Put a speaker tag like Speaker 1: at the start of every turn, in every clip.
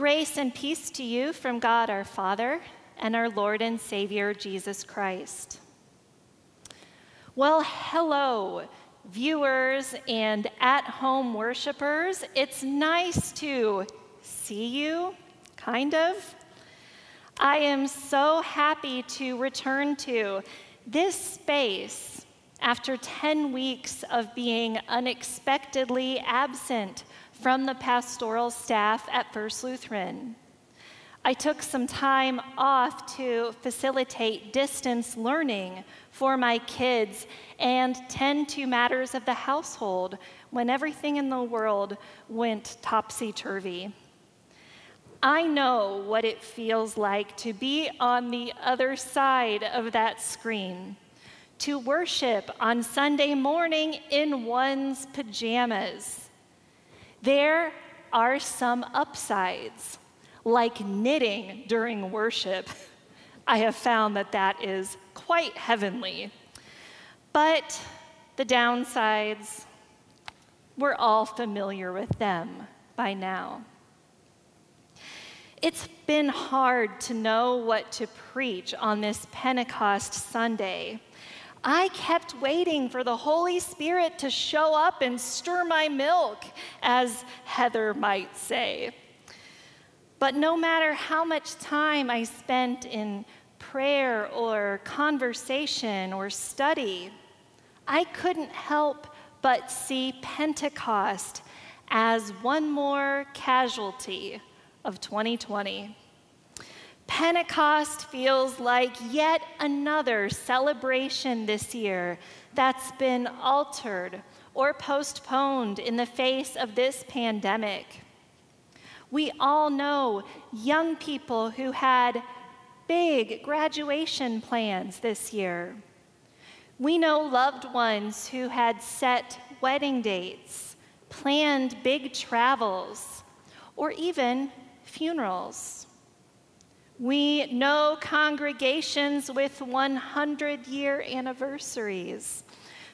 Speaker 1: Grace and peace to you from God our Father and our Lord and Savior Jesus Christ. Well, hello, viewers and at home worshipers. It's nice to see you, kind of. I am so happy to return to this space after 10 weeks of being unexpectedly absent from the pastoral staff at First Lutheran. I took some time off to facilitate distance learning for my kids and tend to matters of the household when everything in the world went topsy turvy. I know what it feels like to be on the other side of that screen, to worship on Sunday morning in one's pajamas. There are some upsides, like knitting during worship. I have found that that is quite heavenly. But the downsides, we're all familiar with them by now. It's been hard to know what to preach on this Pentecost Sunday. I kept waiting for the Holy Spirit to show up and stir my milk, as Heather might say. But no matter how much time I spent in prayer or conversation or study, I couldn't help but see Pentecost as one more casualty of 2020. Pentecost feels like yet another celebration this year that's been altered or postponed in the face of this pandemic. We all know young people who had big graduation plans this year. We know loved ones who had set wedding dates, planned big travels, or even funerals. We know congregations with 100 year anniversaries.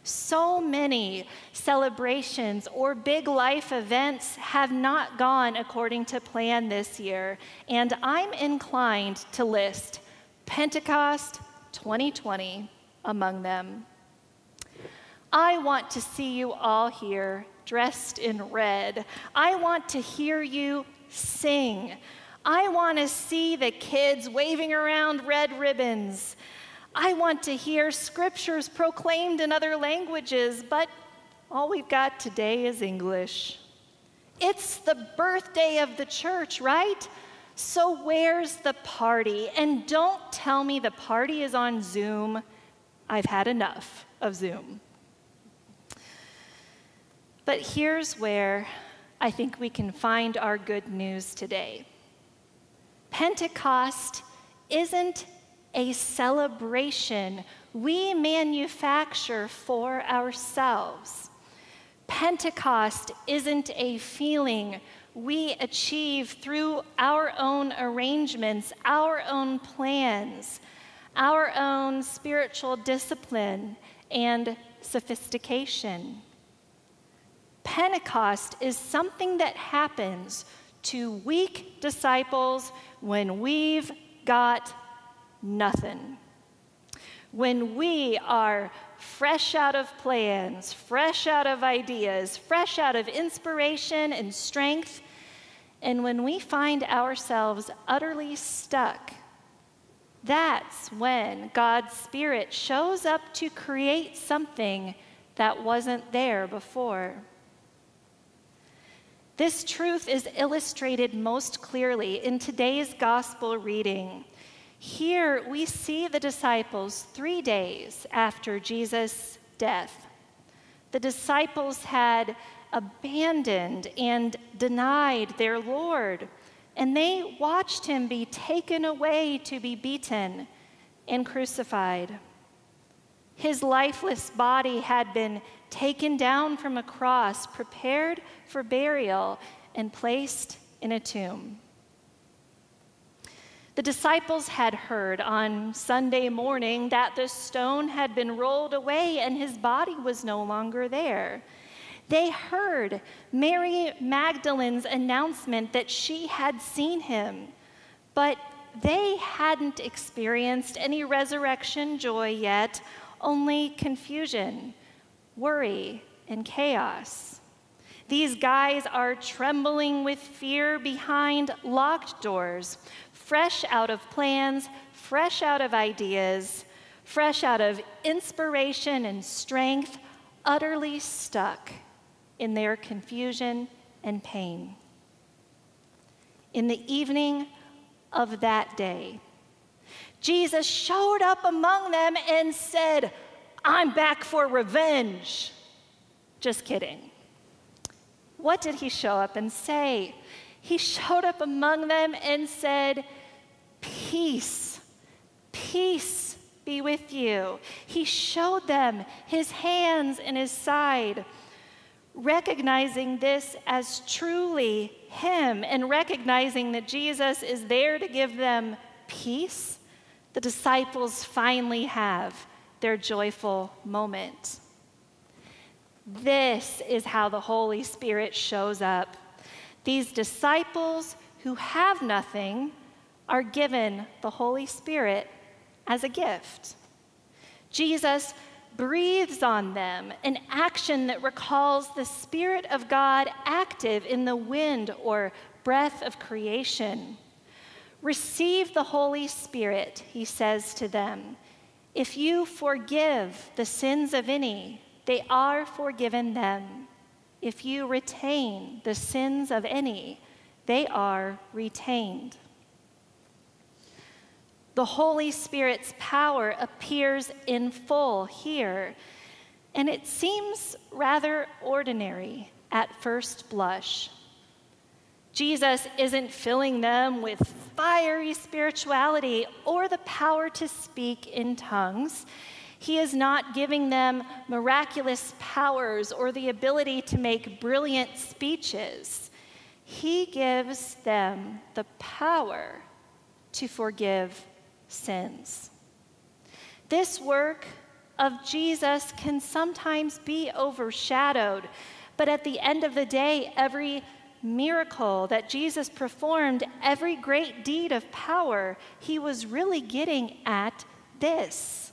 Speaker 1: So many celebrations or big life events have not gone according to plan this year, and I'm inclined to list Pentecost 2020 among them. I want to see you all here dressed in red. I want to hear you sing. I want to see the kids waving around red ribbons. I want to hear scriptures proclaimed in other languages, but all we've got today is English. It's the birthday of the church, right? So where's the party? And don't tell me the party is on Zoom. I've had enough of Zoom. But here's where I think we can find our good news today. Pentecost isn't a celebration we manufacture for ourselves. Pentecost isn't a feeling we achieve through our own arrangements, our own plans, our own spiritual discipline and sophistication. Pentecost is something that happens to weak disciples when we've got nothing. When we are fresh out of plans, fresh out of ideas, fresh out of inspiration and strength, and when we find ourselves utterly stuck, that's when God's Spirit shows up to create something that wasn't there before. This truth is illustrated most clearly in today's gospel reading. Here we see the disciples three days after Jesus' death. The disciples had abandoned and denied their Lord, and they watched him be taken away to be beaten and crucified. His lifeless body had been taken down from a cross, prepared for burial, and placed in a tomb. The disciples had heard on Sunday morning that the stone had been rolled away and his body was no longer there. They heard Mary Magdalene's announcement that she had seen him, but they hadn't experienced any resurrection joy yet, only confusion, worry, and chaos. These guys are trembling with fear behind locked doors, fresh out of plans, fresh out of ideas, fresh out of inspiration and strength, utterly stuck in their confusion and pain. In the evening of that day, Jesus showed up among them and said, I'm back for revenge. Just kidding. What did he show up and say? He showed up among them and said, Peace, peace be with you. He showed them his hands and his side recognizing this as truly Him and recognizing that Jesus is there to give them peace, the disciples finally have their joyful moment. This is how the Holy Spirit shows up. These disciples who have nothing are given the Holy Spirit as a gift. Jesus breathes on them, an action that recalls the Spirit of God active in the wind or breath of creation. Receive the Holy Spirit, he says to them. If you forgive the sins of any, they are forgiven them. If you retain the sins of any, they are retained the Holy Spirit's power appears in full here. And it seems rather ordinary at first blush. Jesus isn't filling them with fiery spirituality or the power to speak in tongues. He is not giving them miraculous powers or the ability to make brilliant speeches. He gives them the power to forgive sins. This work of Jesus can sometimes be overshadowed, but at the end of the day, every miracle that Jesus performed, every great deed of power, he was really getting at this.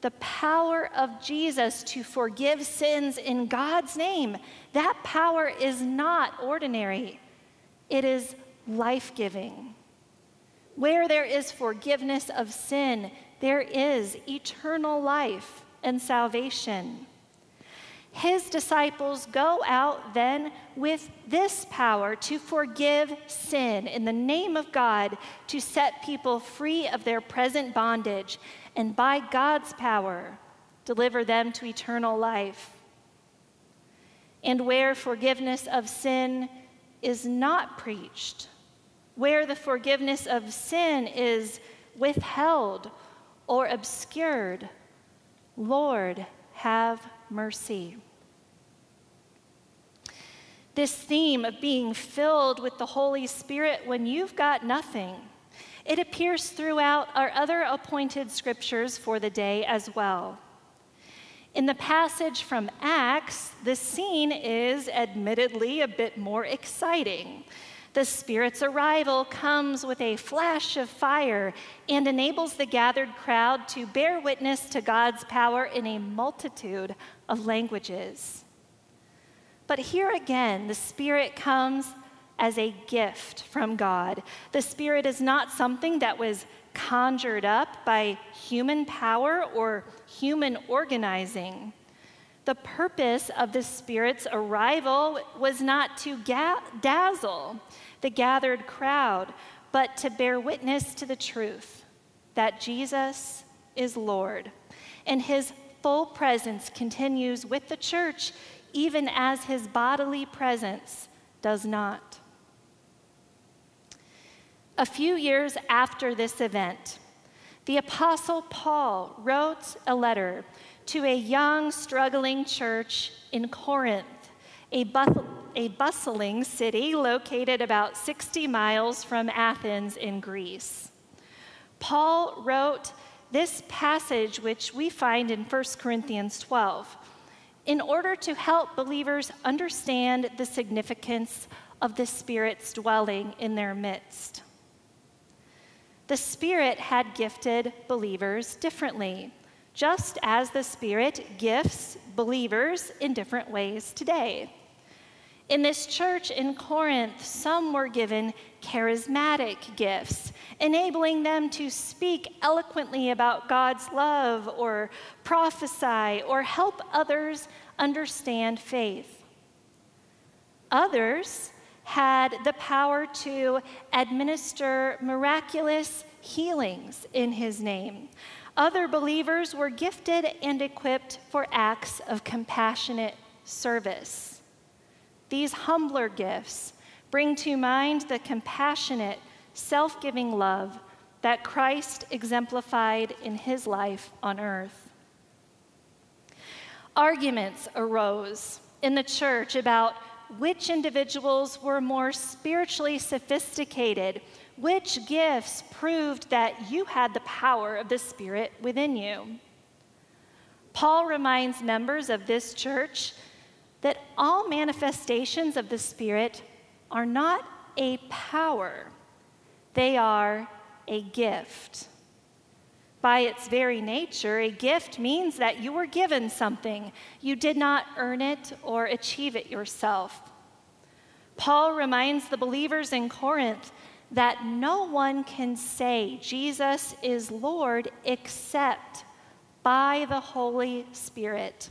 Speaker 1: The power of Jesus to forgive sins in God's name, that power is not ordinary, it is life giving. Where there is forgiveness of sin, there is eternal life and salvation. His disciples go out then with this power to forgive sin in the name of God, to set people free of their present bondage, and by God's power, deliver them to eternal life. And where forgiveness of sin is not preached, where the forgiveness of sin is withheld or obscured, Lord, have mercy. This theme of being filled with the Holy Spirit when you've got nothing, it appears throughout our other appointed scriptures for the day as well. In the passage from Acts, the scene is admittedly a bit more exciting. The Spirit's arrival comes with a flash of fire and enables the gathered crowd to bear witness to God's power in a multitude of languages. But here again, the Spirit comes as a gift from God. The Spirit is not something that was conjured up by human power or human organizing. The purpose of the Spirit's arrival was not to ga- dazzle the gathered crowd, but to bear witness to the truth that Jesus is Lord. And his full presence continues with the church, even as his bodily presence does not. A few years after this event, the Apostle Paul wrote a letter to a young, struggling church in Corinth, a, a bustling city located about 60 miles from Athens in Greece. Paul wrote this passage, which we find in 1 Corinthians 12. in order to help believers understand the significance of the Spirit's dwelling in their midst. The Spirit had gifted believers differently, just as the Spirit gifts believers in different ways today. In this church in Corinth, some were given charismatic gifts, enabling them to speak eloquently about God's love or prophesy or help others understand faith. Others had the power to administer miraculous healings in his name. Other believers were gifted and equipped for acts of compassionate service. These humbler gifts bring to mind the compassionate, self giving love that Christ exemplified in his life on earth. Arguments arose in the church about which individuals were more spiritually sophisticated, which gifts proved that you had the power of the Spirit within you. Paul reminds members of this church that all manifestations of the Spirit are not a power, they are a gift. By its very nature, a gift means that you were given something. You did not earn it or achieve it yourself. Paul reminds the believers in Corinth that no one can say Jesus is Lord except by the Holy Spirit.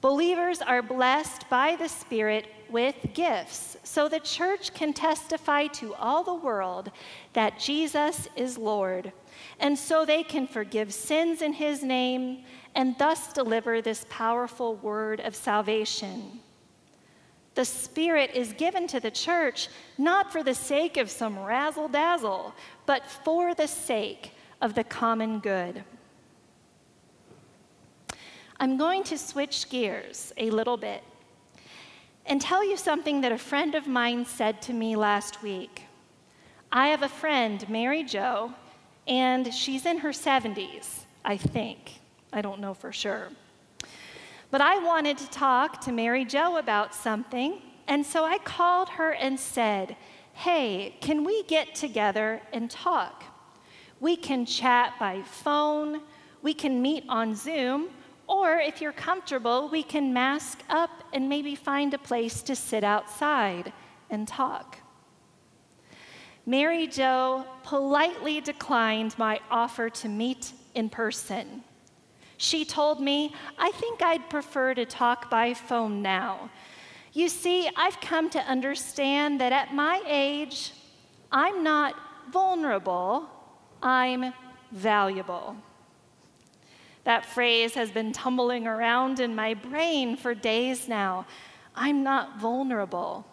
Speaker 1: Believers are blessed by the Spirit with gifts, so the church can testify to all the world that Jesus is Lord and so they can forgive sins in his name and thus deliver this powerful word of salvation. The Spirit is given to the church not for the sake of some razzle dazzle, but for the sake of the common good. I'm going to switch gears a little bit and tell you something that a friend of mine said to me last week. I have a friend, Mary Jo, and she's in her 70s, I think. I don't know for sure. But I wanted to talk to Mary Jo about something, and so I called her and said, Hey, can we get together and talk? We can chat by phone, we can meet on Zoom, or if you're comfortable, we can mask up and maybe find a place to sit outside and talk. Mary Jo politely declined my offer to meet in person. She told me, I think I'd prefer to talk by phone now. You see, I've come to understand that at my age, I'm not vulnerable, I'm valuable. That phrase has been tumbling around in my brain for days now. I'm not vulnerable,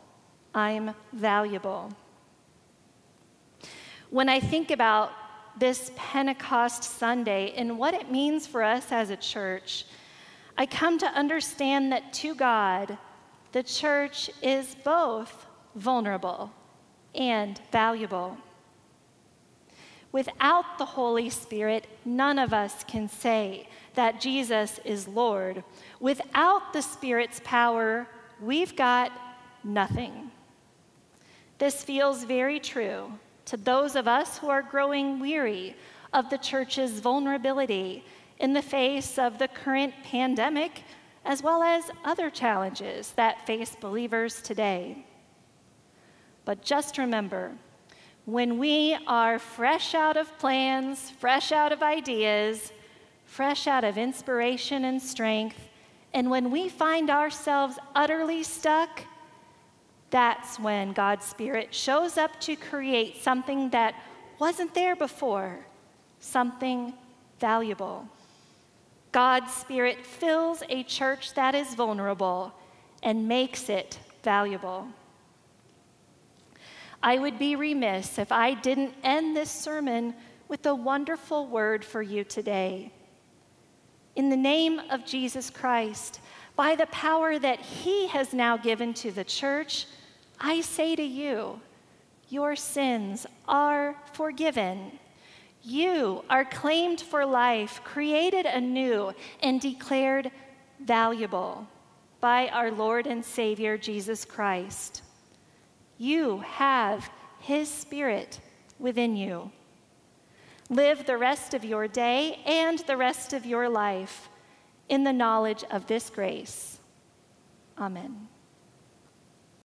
Speaker 1: I'm valuable. When I think about this Pentecost Sunday and what it means for us as a church, I come to understand that to God, the church is both vulnerable and valuable. Without the Holy Spirit, none of us can say that Jesus is Lord. Without the Spirit's power, we've got nothing. This feels very true to those of us who are growing weary of the church's vulnerability in the face of the current pandemic, as well as other challenges that face believers today. But just remember, when we are fresh out of plans, fresh out of ideas, fresh out of inspiration and strength, and when we find ourselves utterly stuck, that's when God's Spirit shows up to create something that wasn't there before, something valuable. God's Spirit fills a church that is vulnerable and makes it valuable. I would be remiss if I didn't end this sermon with a wonderful word for you today. In the name of Jesus Christ, by the power that He has now given to the church, I say to you, your sins are forgiven. You are claimed for life, created anew, and declared valuable by our Lord and Savior Jesus Christ. You have His Spirit within you. Live the rest of your day and the rest of your life in the knowledge of this grace. Amen.